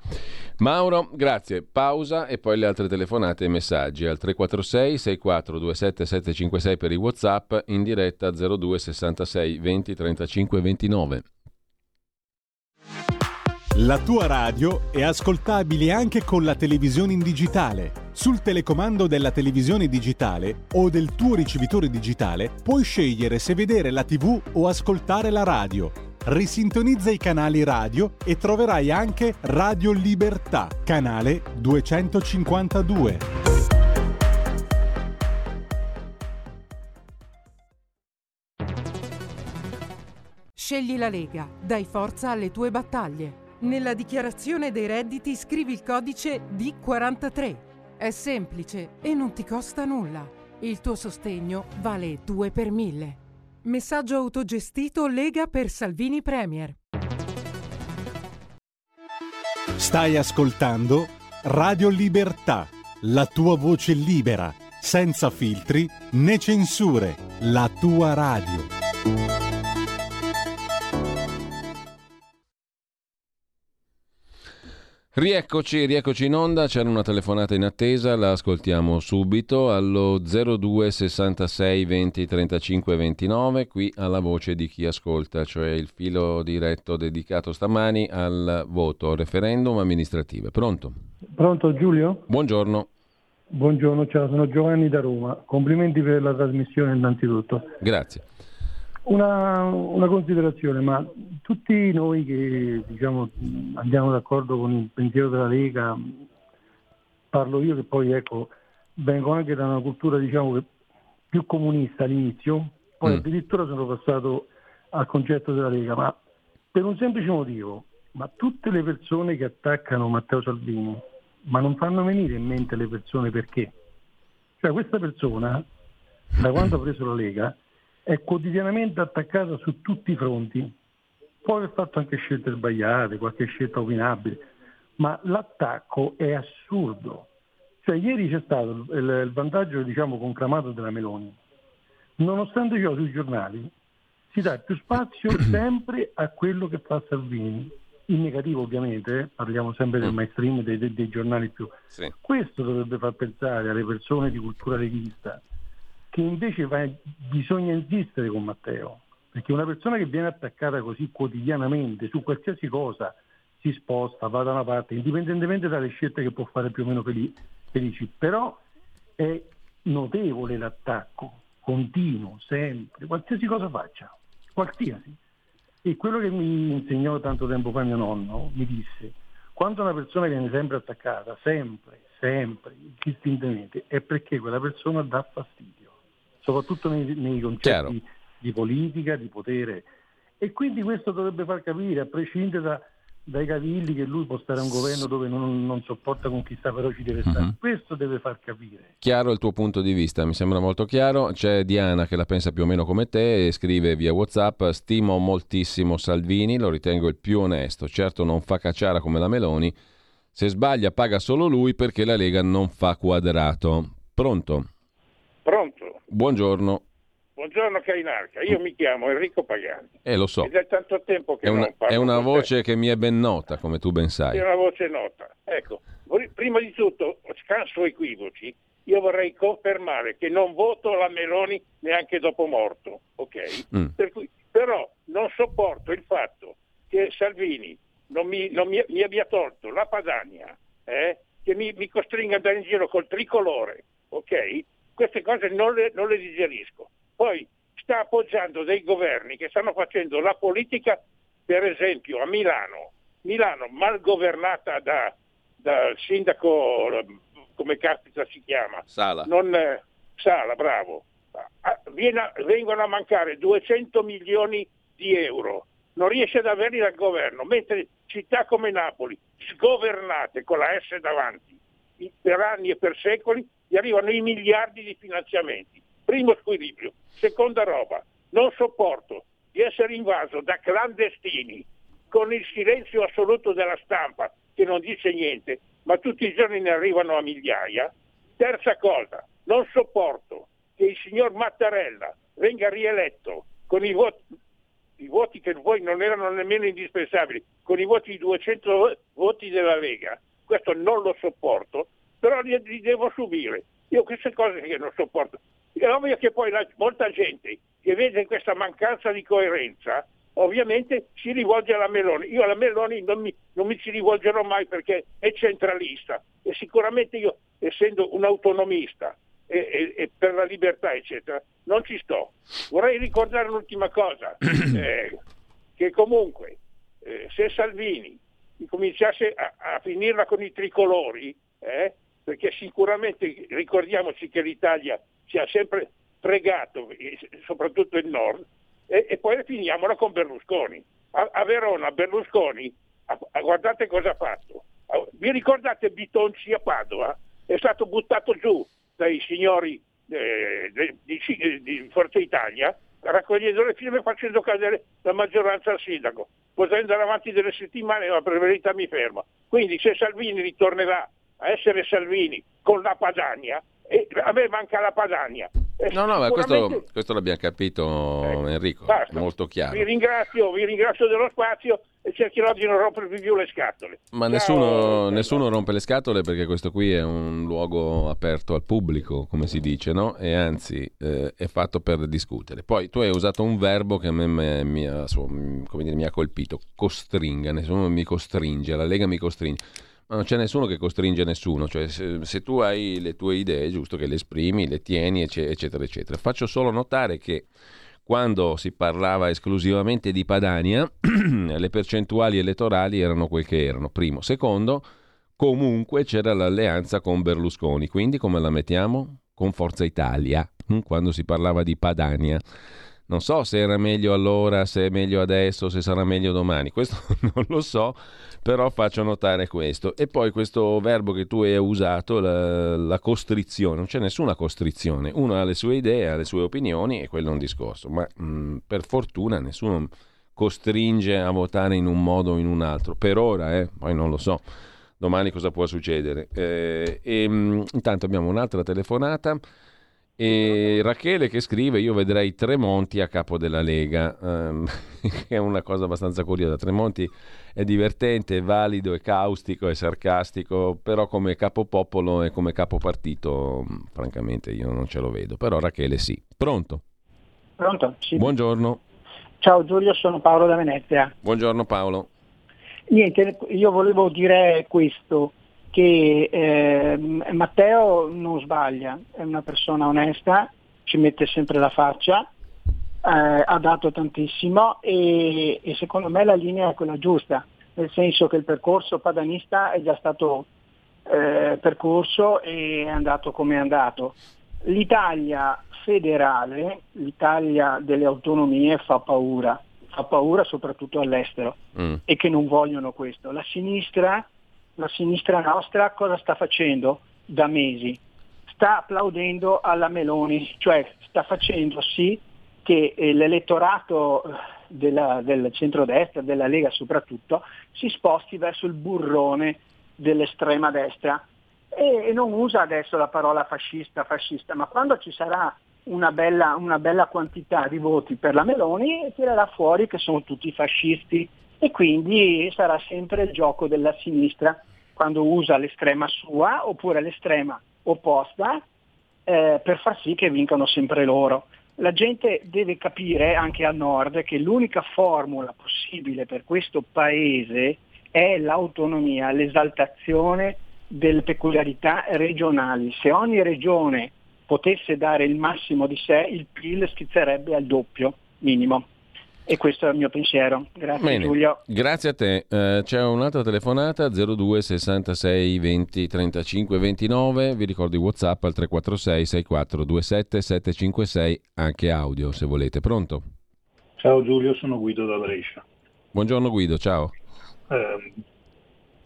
Mauro, grazie. Pausa e poi le altre telefonate e messaggi al 346 6427 756 per i WhatsApp in diretta 02 66 20 35 29. La tua radio è ascoltabile anche con la televisione in digitale. Sul telecomando della televisione digitale o del tuo ricevitore digitale puoi scegliere se vedere la TV o ascoltare la radio. Risintonizza i canali radio e troverai anche Radio Libertà, canale 252. Scegli la Lega, dai forza alle tue battaglie. Nella dichiarazione dei redditi scrivi il codice D43. È semplice e non ti costa nulla. Il tuo sostegno vale 2 per 1000. Messaggio autogestito Lega per Salvini Premier. Stai ascoltando Radio Libertà, la tua voce libera, senza filtri né censure, la tua radio. Rieccoci, rieccoci in onda, c'era una telefonata in attesa, la ascoltiamo subito allo 02 66 20 35 29 qui alla voce di chi ascolta, cioè il filo diretto dedicato stamani al voto referendum amministrative. Pronto? Pronto Giulio? Buongiorno, Buongiorno, ciao, sono Giovanni da Roma. Complimenti per la trasmissione innanzitutto. grazie. Una, una considerazione, ma tutti noi che diciamo, andiamo d'accordo con il pensiero della Lega, parlo io che poi ecco, vengo anche da una cultura diciamo, più comunista all'inizio, poi Mm. addirittura sono passato al concetto della Lega, ma per un semplice motivo, ma tutte le persone che attaccano Matteo Salvini, ma non fanno venire in mente le persone perché? Cioè questa persona, da quando ha preso la Lega, è quotidianamente attaccata su tutti i fronti. Può aver fatto anche scelte sbagliate, qualche scelta opinabile, ma l'attacco è assurdo. Cioè ieri c'è stato il, vantaggio diciamo, conclamato della Meloni. Nonostante ciò sui giornali si dà più spazio sempre a quello che fa Salvini, in negativo ovviamente, eh, parliamo sempre del mainstream, dei, dei- dei giornali più. Sì. Questo dovrebbe far pensare alle persone di cultura leghista che invece va- bisogna insistere con Matteo, perché una persona che viene attaccata così quotidianamente su qualsiasi cosa si sposta, va da una parte, indipendentemente dalle scelte che può fare più o meno feli- felici, però è notevole l'attacco, continuo, sempre, qualsiasi cosa faccia, qualsiasi. E quello che mi insegnò tanto tempo fa mio nonno mi disse, quando una persona viene sempre attaccata, sempre, sempre, indistintamente, è perché quella persona dà fastidio, soprattutto nei, nei concetti Chiaro. di politica, di potere. E quindi questo dovrebbe far capire, a prescindere da- dai cavilli, che lui può stare a un governo dove non, non sopporta con chi sta, però ci deve stare. Mhm. Questo deve far capire. Chiaro il tuo punto di vista, mi sembra molto chiaro. C'è Diana che la pensa più o meno come te e scrive via WhatsApp: Stimo moltissimo Salvini, lo ritengo il più onesto. Certo, non fa cacciara come la Meloni. Se sbaglia, paga solo lui perché la Lega non fa quadrato. Pronto? Pronto? Buongiorno. Buongiorno Cainarca, io mi chiamo Enrico Pagani Eh, lo so. ed è tanto tempo che È una, non parlo è una con te. voce che mi è ben nota, come tu ben sai. È una voce nota. Ecco, prima di tutto, scanso equivoci, io vorrei confermare che non voto la Meloni neanche dopo morto, ok? Mm. Per cui- però non sopporto il fatto che Salvini non mi, non mi- mi abbia tolto la Padania, eh, che mi, mi costringa ad andare in giro col tricolore, ok? Queste cose non le, non le digerisco. Poi sta appoggiando dei governi che stanno facendo la politica, per esempio a Milano, Milano mal governata da, dal sindaco, come caspita si chiama? Sala. Non, eh, Sala, bravo. Ah, viene vengono a mancare 200 milioni di euro, non riesce ad averli dal governo, mentre città come Napoli, sgovernate con la S davanti, per anni e per secoli, gli arrivano i miliardi di finanziamenti. Primo squilibrio. Seconda roba, non sopporto di essere invaso da clandestini con il silenzio assoluto della stampa che non dice niente, ma tutti i giorni ne arrivano a migliaia. Terza cosa, non sopporto che il signor Mattarella venga rieletto con i voti, i voti che poi non erano nemmeno indispensabili, con i voti di 200 voti della Lega. Questo non lo sopporto, però li, li devo subire. Io queste cose che non sopporto. È ovvio che poi la- molta gente che vede questa mancanza di coerenza, ovviamente si rivolge alla Meloni. Io alla Meloni non mi, non mi ci rivolgerò mai perché è centralista e sicuramente io, essendo un autonomista e, e- e per la libertà, eccetera, non ci sto. Vorrei ricordare un'ultima cosa, eh, che comunque eh, se Salvini cominciasse a, a finirla con i tricolori, eh, perché sicuramente ricordiamoci che l'Italia ci ha sempre fregato, eh, soprattutto il nord, e, e poi finiamola con Berlusconi. A, a Verona Berlusconi, ha- ha- guardate cosa ha fatto. Ah, Vi ricordate Bitonci a Padova? È stato buttato giù dai signori eh, di, di- di Forza Italia raccogliendo le firme e facendo cadere la maggioranza al sindaco. Potrei andare avanti delle settimane, ma per verità mi fermo. Quindi se Salvini ritornerà a essere Salvini con la Padania, e a me manca la Padania. E No, no, ma sicuramente- questo, questo l'abbiamo capito, Enrico, Basta. molto chiaro. Vi ringrazio, vi ringrazio dello spazio e cercherò di non rompervi più le scatole. Ma Ciao. nessuno, nessuno rompe le scatole perché questo qui è un luogo aperto al pubblico, come si dice, no? E anzi eh, è fatto per discutere. Poi tu hai usato un verbo che a me mi, ha, so- come dire, mi ha colpito, costringa, nessuno mi costringe, la Lega mi costringe. Ma non c'è nessuno che costringe nessuno, cioè se, se tu hai le tue idee giusto che le esprimi, le tieni, ecce- eccetera, eccetera. Faccio solo notare che quando si parlava esclusivamente di Padania, le percentuali elettorali erano quel che erano. Primo. Secondo, comunque c'era l'alleanza con Berlusconi, quindi come la mettiamo? Con Forza Italia, quando si parlava di Padania. Non so se era meglio allora, se è meglio adesso, se sarà meglio domani, questo non lo so, però faccio notare questo. E poi questo verbo che tu hai usato, la, la costrizione, non c'è nessuna costrizione, uno ha le sue idee, ha le sue opinioni e quello è un discorso, ma mh, per fortuna nessuno costringe a votare in un modo o in un altro, per ora, eh, poi non lo so. Domani cosa può succedere? Eh, e, mh, intanto abbiamo un'altra telefonata. E Rachele che scrive: Io vedrei Tremonti a capo della Lega, che è una cosa abbastanza curiosa. Tremonti è divertente, è valido, è caustico, è sarcastico, però come capopopolo e come capopartito, mh, francamente, io non ce lo vedo. Però Rachele sì. Pronto? Pronto? Sì. Buongiorno. Ciao Giulio, sono Paolo da Venezia. Buongiorno Paolo. Niente, io volevo dire questo, che eh, Matteo non sbaglia, è una persona onesta, ci mette sempre la faccia, eh, ha dato tantissimo e, e secondo me la linea è quella giusta, nel senso che il percorso padanista è già stato eh, percorso e è andato come è andato. L'Italia federale, l'Italia delle autonomie fa paura, fa paura soprattutto all'estero Mm. e che non vogliono questo. La sinistra, la sinistra nostra cosa sta facendo da mesi? Sta applaudendo alla Meloni, cioè sta facendo sì che eh, l'elettorato eh, della- del centrodestra, della Lega soprattutto, si sposti verso il burrone dell'estrema destra e, e non usa adesso la parola fascista, fascista, ma quando ci sarà una bella, una bella quantità di voti per la Meloni tirerà fuori che sono tutti fascisti e quindi sarà sempre il gioco della sinistra quando usa l'estrema sua oppure l'estrema opposta eh, per far sì che vincano sempre loro. La gente deve capire anche al nord che l'unica formula possibile per questo paese è l'autonomia, l'esaltazione delle peculiarità regionali. Se ogni regione potesse dare il massimo di sé, il PIL schizzerebbe al doppio minimo. E questo è il mio pensiero. Grazie Bene, Giulio. grazie a te. Eh, c'è un'altra telefonata 02 66 20 35 29. Vi ricordo i WhatsApp al 346 64 27 756, anche audio se volete. Pronto? Ciao Giulio, sono Guido da Brescia. Buongiorno Guido, ciao. Ehm,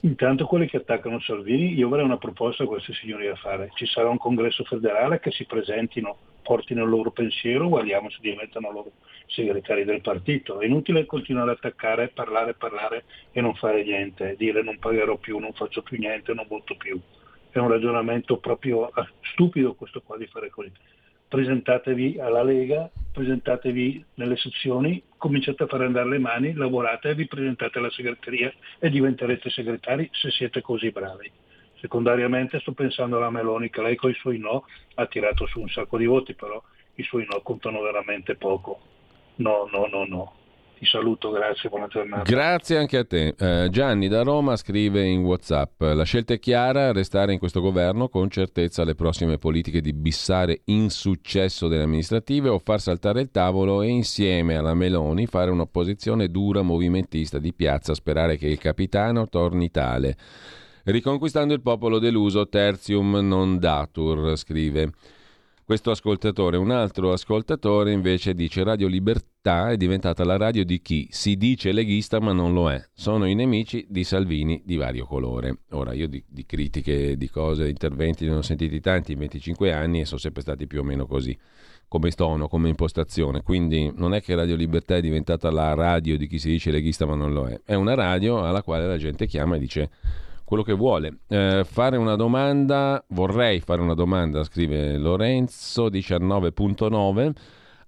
intanto quelli che attaccano Salvini, io avrei una proposta a questi signori da fare. Ci sarà un congresso federale che si presentino, portino il loro pensiero, guardiamo se diventano loro segretari del partito. È inutile continuare ad attaccare, parlare, parlare e non fare niente, dire non pagherò più, non faccio più niente, non voto più. È un ragionamento proprio ah, stupido questo qua di fare così. Presentatevi alla Lega, presentatevi nelle sezioni, cominciate a fare andare le mani, lavorate vi presentate alla segreteria e diventerete segretari se siete così bravi. Secondariamente sto pensando alla Meloni che lei con i suoi no ha tirato su un sacco di voti, però i suoi no contano veramente poco. No, no, no, no. Ti saluto, grazie, buona giornata. Grazie anche a te. Eh, Gianni da Roma scrive in WhatsApp: La scelta è chiara, restare in questo governo con certezza le prossime politiche di bissare insuccesso delle amministrative o far saltare il tavolo e insieme alla Meloni fare un'opposizione dura movimentista di piazza, sperare che il capitano torni tale. Riconquistando il popolo deluso, tertium non datur, scrive questo ascoltatore. Un altro ascoltatore invece dice Radio Libertà è diventata la radio di chi si dice leghista ma non lo è. Sono i nemici di Salvini di vario colore. Ora io di, di critiche, di cose, di interventi ne ho sentiti tanti in 25 anni e sono sempre stati più o meno così come tono, come impostazione. Quindi non è che Radio Libertà è diventata la radio di chi si dice leghista ma non lo è. È una radio alla quale la gente chiama e dice quello che vuole. Eh, fare una domanda, vorrei fare una domanda, scrive Lorenzo 19.9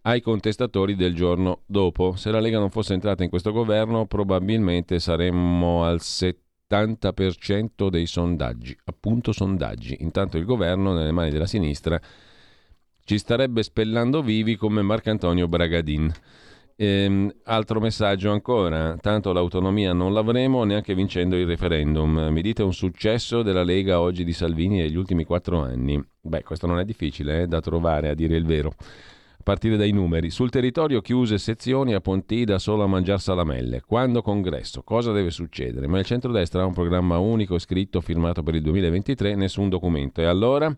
ai contestatori del giorno dopo. Se la Lega non fosse entrata in questo governo, probabilmente saremmo al 70% dei sondaggi, appunto sondaggi. Intanto il governo nelle mani della sinistra ci starebbe spellando vivi come Marcantonio Bragadin. Ehm, altro messaggio ancora, tanto l'autonomia non l'avremo neanche vincendo il referendum. Mi dite un successo della Lega oggi di Salvini negli ultimi quattro anni? Beh, questo non è difficile eh, da trovare, a dire il vero. A partire dai numeri. Sul territorio chiuse sezioni a Pontida solo a mangiare salamelle. Quando congresso? Cosa deve succedere? Ma il centrodestra ha un programma unico scritto, firmato per il 2023, nessun documento. E allora?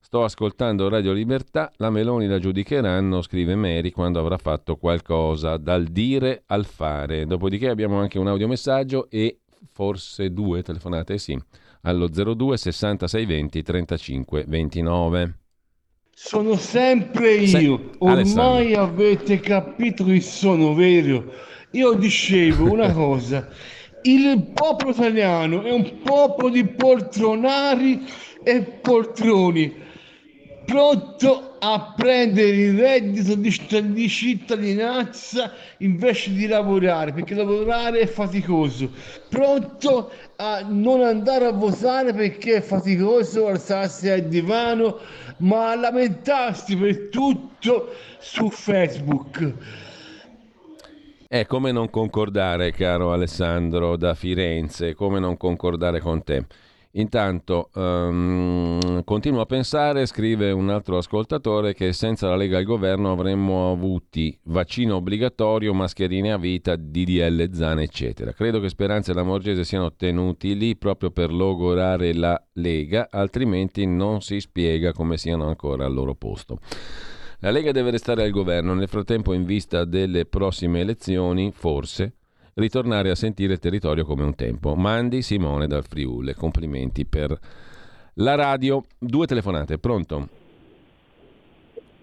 Sto ascoltando Radio Libertà, la Meloni la giudicheranno, scrive Mary, quando avrà fatto qualcosa, dal dire al fare. Dopodiché abbiamo anche un audiomessaggio e forse due telefonate, sì, allo 02 66 20 35 29. Sono sempre io, ormai Alessandro. avete capito che sono vero. Io dicevo una cosa, il popolo italiano è un popolo di poltronari e poltroni, pronto a prendere il reddito di citt- di cittadinanza invece di lavorare, perché lavorare è faticoso, pronto a non andare a votare perché è faticoso alzarsi al divano, ma a lamentarsi per tutto su Facebook. È come non concordare, caro Alessandro da Firenze, come non concordare con te. Intanto ehm, continuo a pensare, scrive un altro ascoltatore, che senza la Lega al governo avremmo avuti vaccino obbligatorio, mascherine a vita, DDL, Zane, eccetera. Credo che Speranza e la Morgese siano tenuti lì proprio per logorare la Lega, altrimenti non si spiega come siano ancora al loro posto. La Lega deve restare al governo, nel frattempo in vista delle prossime elezioni, forse, ritornare a sentire il territorio come un tempo. Mandi Simone dal Friuli, complimenti per la radio. Due telefonate, pronto?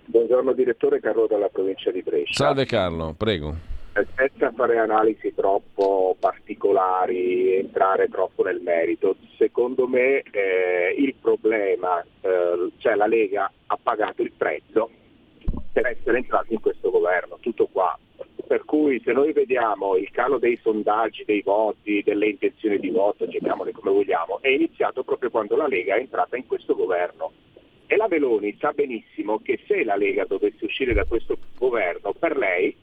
Buongiorno direttore Carlo dalla provincia di Brescia. Salve Carlo, prego. Senza fare analisi troppo particolari, entrare troppo nel merito, secondo me eh, il problema, eh, cioè la Lega ha pagato il prezzo per essere entrati in questo governo, tutto qua. Per cui se noi vediamo il calo dei sondaggi, dei voti, delle intenzioni di voto, chiamiamole come vogliamo, è iniziato proprio quando la Lega è entrata in questo governo. E la Meloni sa benissimo che se la Lega dovesse uscire da questo governo, per lei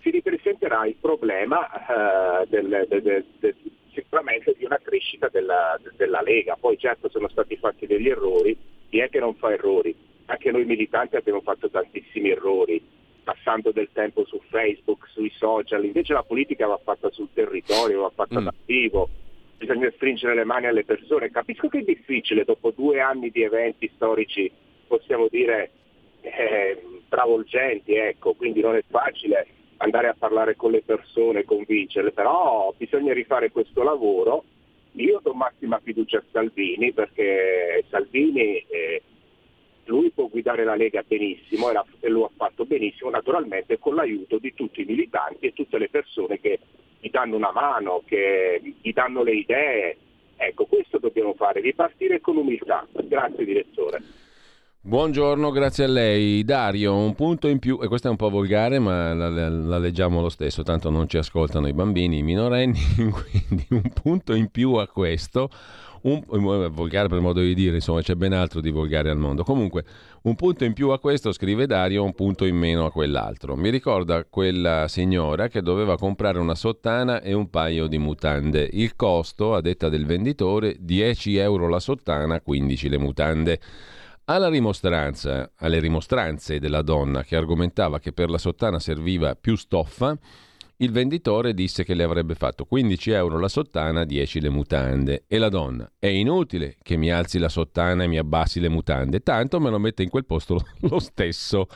si ripresenterà il problema eh, del- del- del- sicuramente di una crescita della, della Lega. Poi certo sono stati fatti degli errori, chi è che non fa errori? Anche noi militanti abbiamo fatto tantissimi errori, passando del tempo su Facebook, sui social, invece la politica va fatta sul territorio, va fatta Mm. da vivo, bisogna stringere le mani alle persone. Capisco che è difficile, dopo due anni di eventi storici, possiamo dire, eh, travolgenti, ecco, quindi non è facile andare a parlare con le persone, convincerle, però bisogna rifare questo lavoro. Io do massima fiducia a Salvini perché Salvini eh, lui può guidare la Lega benissimo e, la- e lo ha fatto benissimo, naturalmente con l'aiuto di tutti i militanti e tutte le persone che gli danno una mano, che gli danno le idee. Ecco, questo dobbiamo fare, ripartire con umiltà. Grazie direttore. Buongiorno, grazie a lei. Dario, un punto in più, e questa è un po' volgare, ma la, la- la leggiamo lo stesso, tanto non ci ascoltano i bambini, i minorenni, quindi un punto in più a questo, un, eh, volgare per modo di dire, insomma c'è ben altro di volgare al mondo. Comunque, un punto in più a questo, scrive Dario, un punto in meno a quell'altro. Mi ricorda quella signora che doveva comprare una sottana e un paio di mutande. Il costo, a detta del venditore, 10 euro la sottana, 15 le mutande. Alla rimostranza, alle rimostranze della donna che argomentava che per la sottana serviva più stoffa, il venditore disse che le avrebbe fatto 15 euro la sottana, 10 le mutande. E la donna, è inutile che mi alzi la sottana e mi abbassi le mutande, tanto me lo mette in quel posto lo- stesso.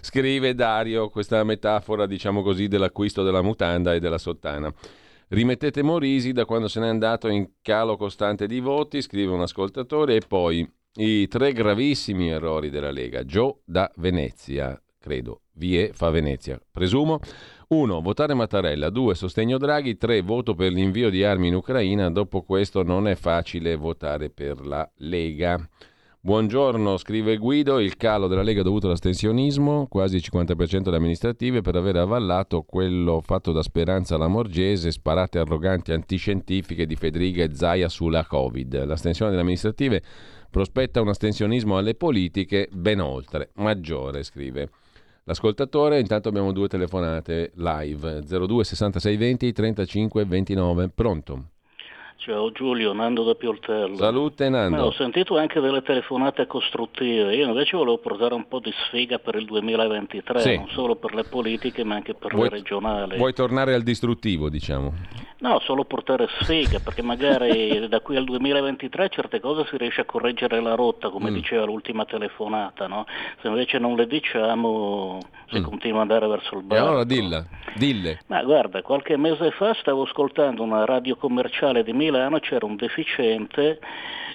Scrive Dario questa metafora, diciamo così, dell'acquisto della mutanda e della sottana. Rimettete Morisi da quando se n'è andato in calo costante di voti, scrive un ascoltatore, e poi i tre gravissimi errori della Lega. Joe da Venezia, credo. Vie fa Venezia, presumo. 1. Votare Mattarella. 2. Sostegno Draghi. 3. Voto per l'invio di armi in Ucraina. Dopo questo non è facile votare per la Lega. Buongiorno, scrive Guido, il calo della Lega dovuto all'astensionismo, quasi il 50% delle amministrative per aver avallato quello fatto da Speranza Lamorgese, sparate arroganti antiscientifiche di Federica e Zaia sulla Covid. L'astensione delle amministrative prospetta un astensionismo alle politiche ben oltre, maggiore, scrive. L'ascoltatore, intanto abbiamo due telefonate live, 02 66 20 35 29, pronto? Ciao Giulio, Nando da Pioltello. Salute Nando. Ma ho sentito anche delle telefonate costruttive, io invece volevo portare un po' di sfiga per il 2023, Sì. non solo per le politiche ma anche per Vuoi- le regionali. Vuoi tornare al distruttivo, diciamo? No, solo portare sfiga, perché magari da qui al 2023 certe cose si riesce a correggere la rotta, come Mm. diceva l'ultima telefonata, no? Se invece non le diciamo si Mm. continua ad andare verso il E basso. allora dilla, dille. Ma guarda, qualche mese fa stavo ascoltando una radio commerciale di Milano, c'era un deficiente,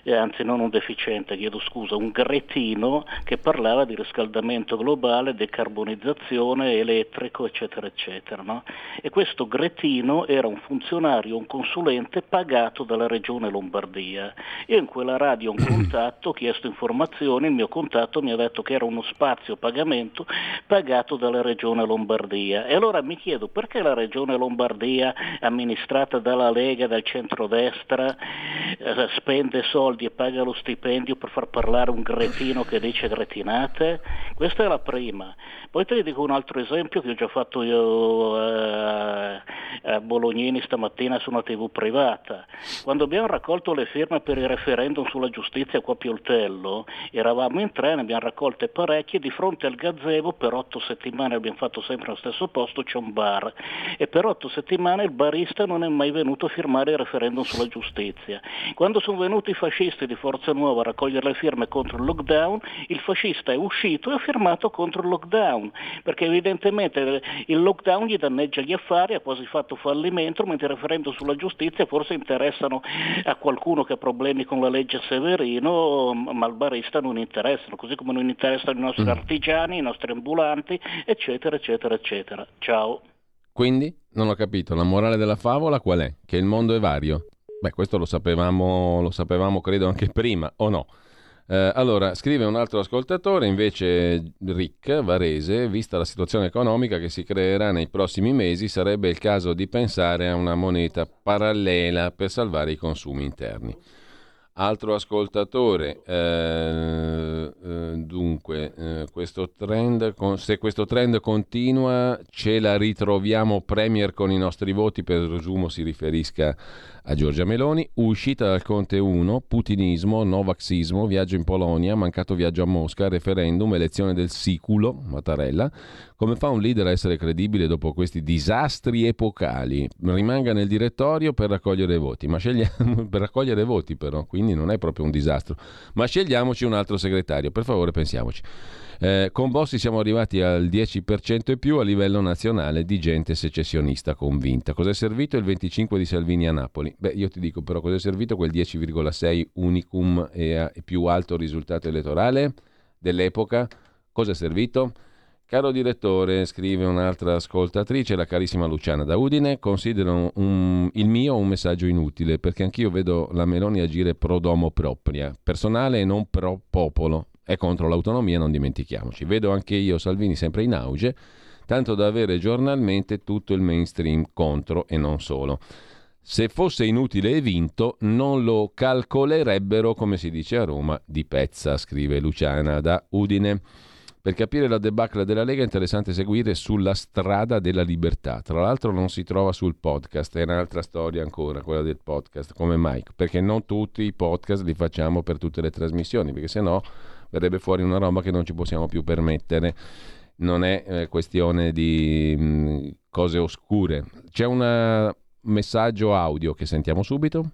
eh, anzi non un deficiente, chiedo scusa, un gretino che parlava di riscaldamento globale, decarbonizzazione elettrico, eccetera, eccetera. no? E questo gretino era un funzionario, un consulente pagato dalla regione Lombardia. Io in quella radio ho un contatto, ho chiesto informazioni, il mio contatto mi ha detto che era uno spazio pagamento pagato dalla regione Lombardia. E allora mi chiedo perché la regione Lombardia, amministrata dalla Lega, dal centrodestra, eh, spende soldi e paga lo stipendio per far parlare un gretino che dice gretinate? Questa è la prima. Poi te ne dico un altro esempio che ho già fatto io eh, a Bolognini stamattina su una tv privata. Quando abbiamo raccolto le firme per il referendum sulla giustizia qua a Pioltello, eravamo in tre, ne abbiamo raccolte parecchie, di fronte al gazebo per otto settimane abbiamo fatto sempre allo stesso posto, c'è un bar e per otto settimane il barista non è mai venuto a firmare il referendum sulla giustizia. Quando sono venuti i fascisti di Forza Nuova a raccogliere le firme contro il lockdown, il fascista è uscito e ha firmato contro il lockdown, perché evidentemente il lockdown gli danneggia gli affari, ha quasi fatto fallimento, mentre il referendum sulla giustizia forse interessano a qualcuno che ha problemi con la legge Severino, ma al barista non interessano, così come non interessano i nostri Mm. artigiani, i nostri ambulanti, eccetera, eccetera, eccetera. Ciao. Quindi non ho capito, la morale della favola qual è? Che il mondo è vario? Beh, questo lo sapevamo, lo sapevamo credo anche prima, o no? Eh, allora, scrive un altro ascoltatore, invece Rick Varese, vista la situazione economica che si creerà nei prossimi mesi, sarebbe il caso di pensare a una moneta parallela per salvare i consumi interni. Altro ascoltatore, eh, eh, dunque, eh, questo trend, se questo trend continua, ce la ritroviamo Premier con i nostri voti, presumo si riferisca a Giorgia Meloni, uscita dal Conte 1, putinismo, novaxismo, viaggio in Polonia, mancato viaggio a Mosca, referendum, elezione del siculo, Mattarella. Come fa un leader a essere credibile dopo questi disastri epocali? Rimanga nel direttorio per raccogliere voti, ma scegliamo per raccogliere voti però, quindi non è proprio un disastro. Ma scegliamoci un altro segretario, per favore pensiamoci. Eh, con Bossi siamo arrivati al 10% e più a livello nazionale di gente secessionista convinta. Cos'è servito il 25 di Salvini a Napoli? Beh, io ti dico però cos'è servito quel 10,6 unicum a- e più alto risultato elettorale dell'epoca? Cos'è servito? Caro direttore, scrive un'altra ascoltatrice, la carissima Luciana da Udine, considero un- il mio un messaggio inutile perché anch'io vedo la Meloni agire pro domo propria, personale e non pro popolo. È contro l'autonomia, non dimentichiamoci. Vedo anche io Salvini sempre in auge, tanto da avere giornalmente tutto il mainstream contro e non solo. Se fosse inutile e vinto, non lo calcolerebbero, come si dice a Roma, di pezza, scrive Luciana da Udine. Per capire la debacle della Lega è interessante seguire sulla strada della libertà. Tra l'altro non si trova sul podcast, è un'altra storia ancora, quella del podcast. Come mai? Perché non tutti i podcast li facciamo per tutte le trasmissioni, perché sennò verrebbe fuori una roba che non ci possiamo più permettere. Non è eh, questione di mh, cose oscure. C'è un messaggio audio che sentiamo subito.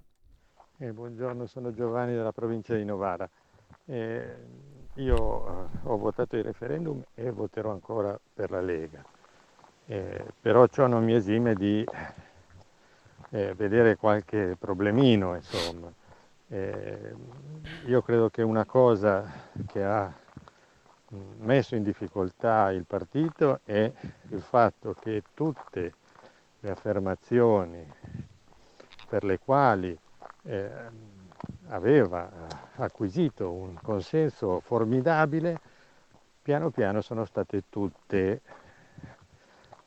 Eh, buongiorno, sono Giovanni dalla provincia di Novara. Eh, io eh, ho votato il referendum e voterò ancora per la Lega, Eh, però ciò non mi esime di eh, vedere qualche problemino, insomma. Eh, io credo che una cosa che ha mh, messo in difficoltà il partito è il fatto che tutte le affermazioni per le quali eh, aveva eh, acquisito un consenso formidabile, piano piano sono state tutte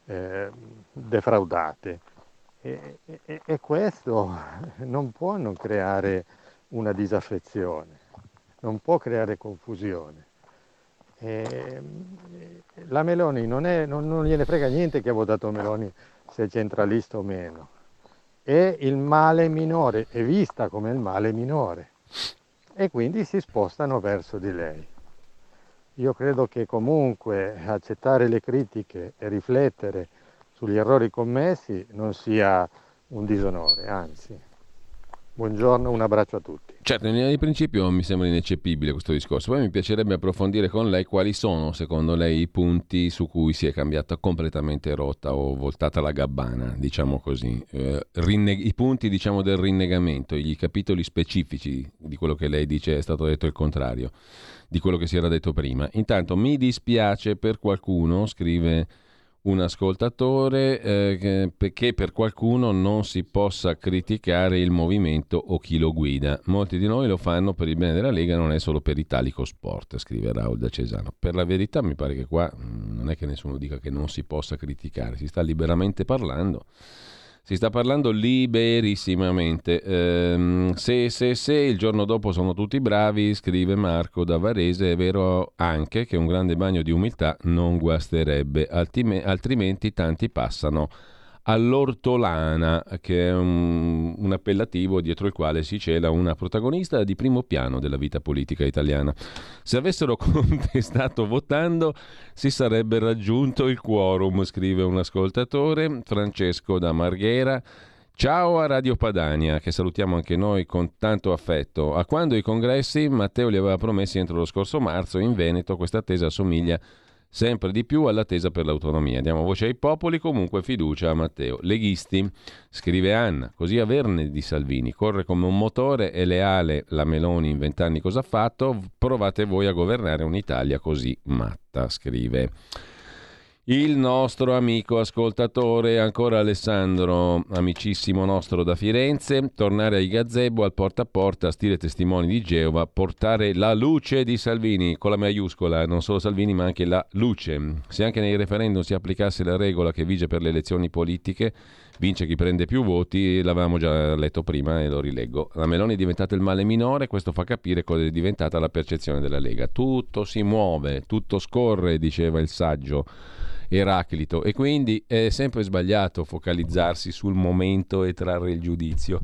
eh, defraudate. E, e- e questo non può non creare una disaffezione, non può creare confusione. E, la Meloni non, è, non, non gliene frega niente che ha votato Meloni se è centralista o meno è il male minore, è vista come il male minore e quindi si spostano verso di lei. Io credo che comunque accettare le critiche e riflettere sugli errori commessi non sia un disonore, anzi. Buongiorno, un abbraccio a tutti. Certo, in linea di principio mi sembra ineccepibile questo discorso, poi mi piacerebbe approfondire con lei quali sono, secondo lei, i punti su cui si è cambiata completamente rotta o voltata la gabbana, diciamo così, Eh, rinne- i punti diciamo, del rinnegamento, i capitoli specifici di quello che lei dice è stato detto il contrario di quello che si era detto prima. Intanto mi dispiace per qualcuno, scrive un ascoltatore eh, che, per qualcuno non si possa criticare il movimento o chi lo guida. Molti di noi lo fanno per il bene della Lega, non è solo per Italico Sport, scrive Raul da Cesano. Per la verità mi pare che qua mm, non è che nessuno dica che non si possa criticare, si sta liberamente parlando. Si sta parlando liberissimamente. Ehm, se, se, se il giorno dopo sono tutti bravi, scrive Marco da Varese, è vero anche che un grande bagno di umiltà non guasterebbe, altime- altrimenti tanti passano all'ortolana, che è un, un, appellativo dietro il quale si cela una protagonista di primo piano della vita politica italiana. Se avessero contestato votando si sarebbe raggiunto il quorum, scrive un ascoltatore, Francesco da Marghera. Ciao a Radio Padania, che salutiamo anche noi con tanto affetto. A quando i congressi Matteo li aveva promessi entro lo scorso marzo, in Veneto questa attesa assomiglia a sempre di più all'attesa per l'autonomia. Diamo voce ai popoli, comunque fiducia a Matteo. Leghisti, scrive Anna, così averne di Salvini, corre come un motore, è leale la Meloni in vent'anni cosa ha fatto, provate voi a governare un'Italia così matta, scrive. Il nostro amico ascoltatore, ancora Alessandro, amicissimo nostro da Firenze, tornare ai gazebo al porta a porta, stile testimoni di Geova, portare la luce di Salvini, con la maiuscola, non solo Salvini ma anche la luce. Se anche nei referendum si applicasse la regola che vige per le elezioni politiche, vince chi prende più voti, l'avevamo già letto prima e lo rileggo. La Meloni è diventata il male minore, questo fa capire cosa è diventata la percezione della Lega. Tutto si muove, tutto scorre, diceva il saggio Eraclito e quindi è sempre sbagliato focalizzarsi sul momento e trarre il giudizio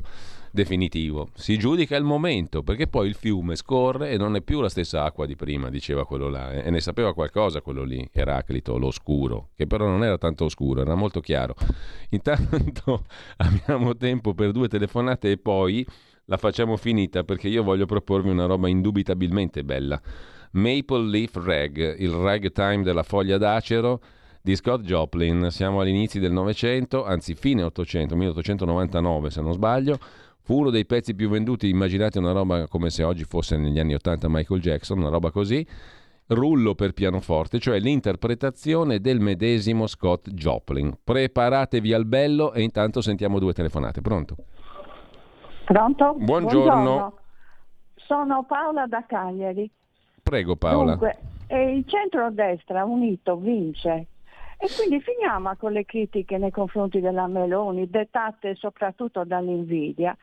definitivo. Si giudica il momento perché poi il fiume scorre e non è più la stessa acqua di prima, diceva quello là, eh? e ne sapeva qualcosa quello lì, Eraclito, l'oscuro, che però non era tanto oscuro, era molto chiaro. Intanto abbiamo tempo per due telefonate e poi la facciamo finita perché io voglio proporvi una roba indubitabilmente bella. Maple Leaf Rag, il ragtime della foglia d'acero di Scott Joplin. Siamo agli inizi del Novecento, anzi fine 800, 1899 se non sbaglio. Fu uno dei pezzi più venduti, immaginate una roba come se oggi fosse negli anni 80 Michael Jackson, una roba così. Rullo per pianoforte, cioè l'interpretazione del medesimo Scott Joplin. Preparatevi al bello e intanto sentiamo due telefonate. Pronto? Pronto? Buongiorno. Buongiorno. Sono Paola da Cagliari. Prego Paola. Dunque, eh, il centro-destra unito vince e quindi finiamo con le critiche nei confronti della Meloni, dettate soprattutto dall'invidia.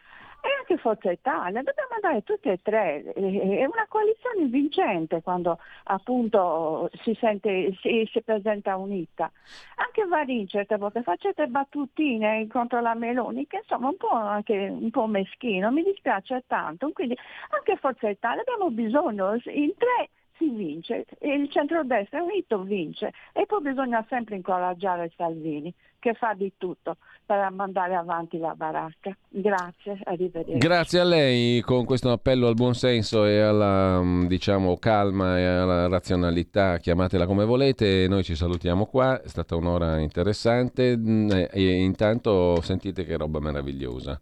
E anche Forza Italia, dobbiamo andare tutte e tre, è una coalizione vincente quando appunto si, sente, si, si presenta unita. Anche Varin certe volte facete battutine contro la Meloni, che insomma un po', anche, un po' meschino, mi dispiace tanto. Quindi anche Forza Italia abbiamo bisogno in tre si vince, il centrodestra unito vince e poi bisogna sempre incoraggiare Salvini che fa di tutto per mandare avanti la baracca. Grazie, arrivederci. Grazie a lei con questo appello al buonsenso e alla diciamo, calma e alla razionalità, chiamatela come volete, noi ci salutiamo qua, è stata un'ora interessante mm, e intanto sentite che roba meravigliosa.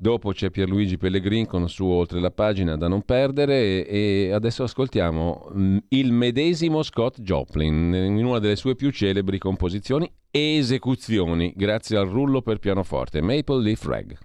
Dopo c'è Pierluigi Pellegrin con il suo Oltre la pagina da non perdere e adesso ascoltiamo mm, il medesimo Scott Joplin in una delle sue più celebri composizioni e esecuzioni grazie al rullo per pianoforte Maple Leaf Rag.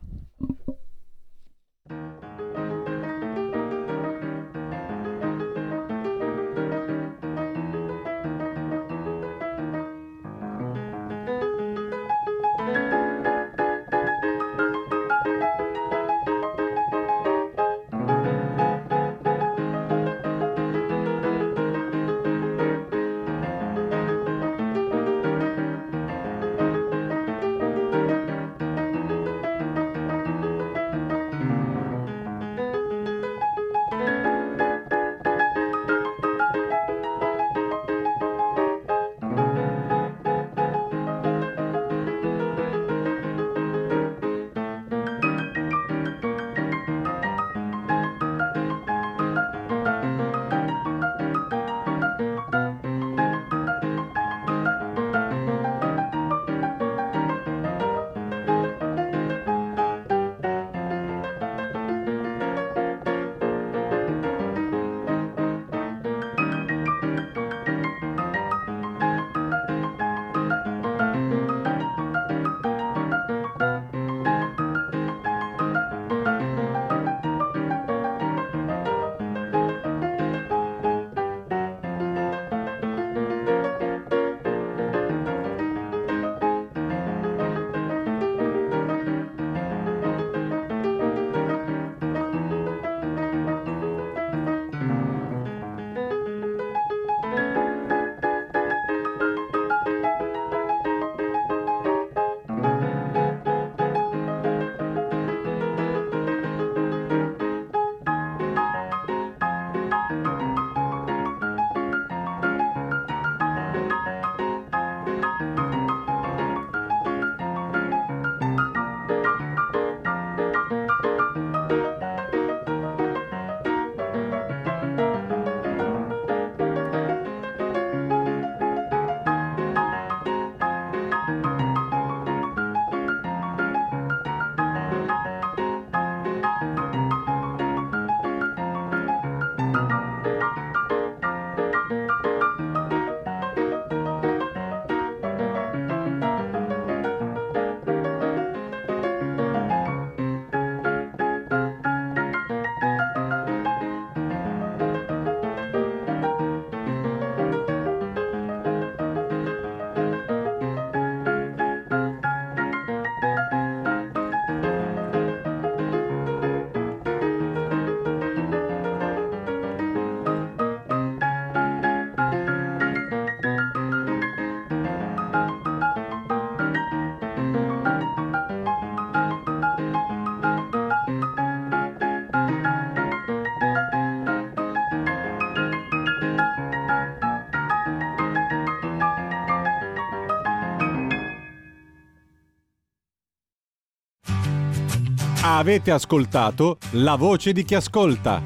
Avete ascoltato La voce di chi ascolta.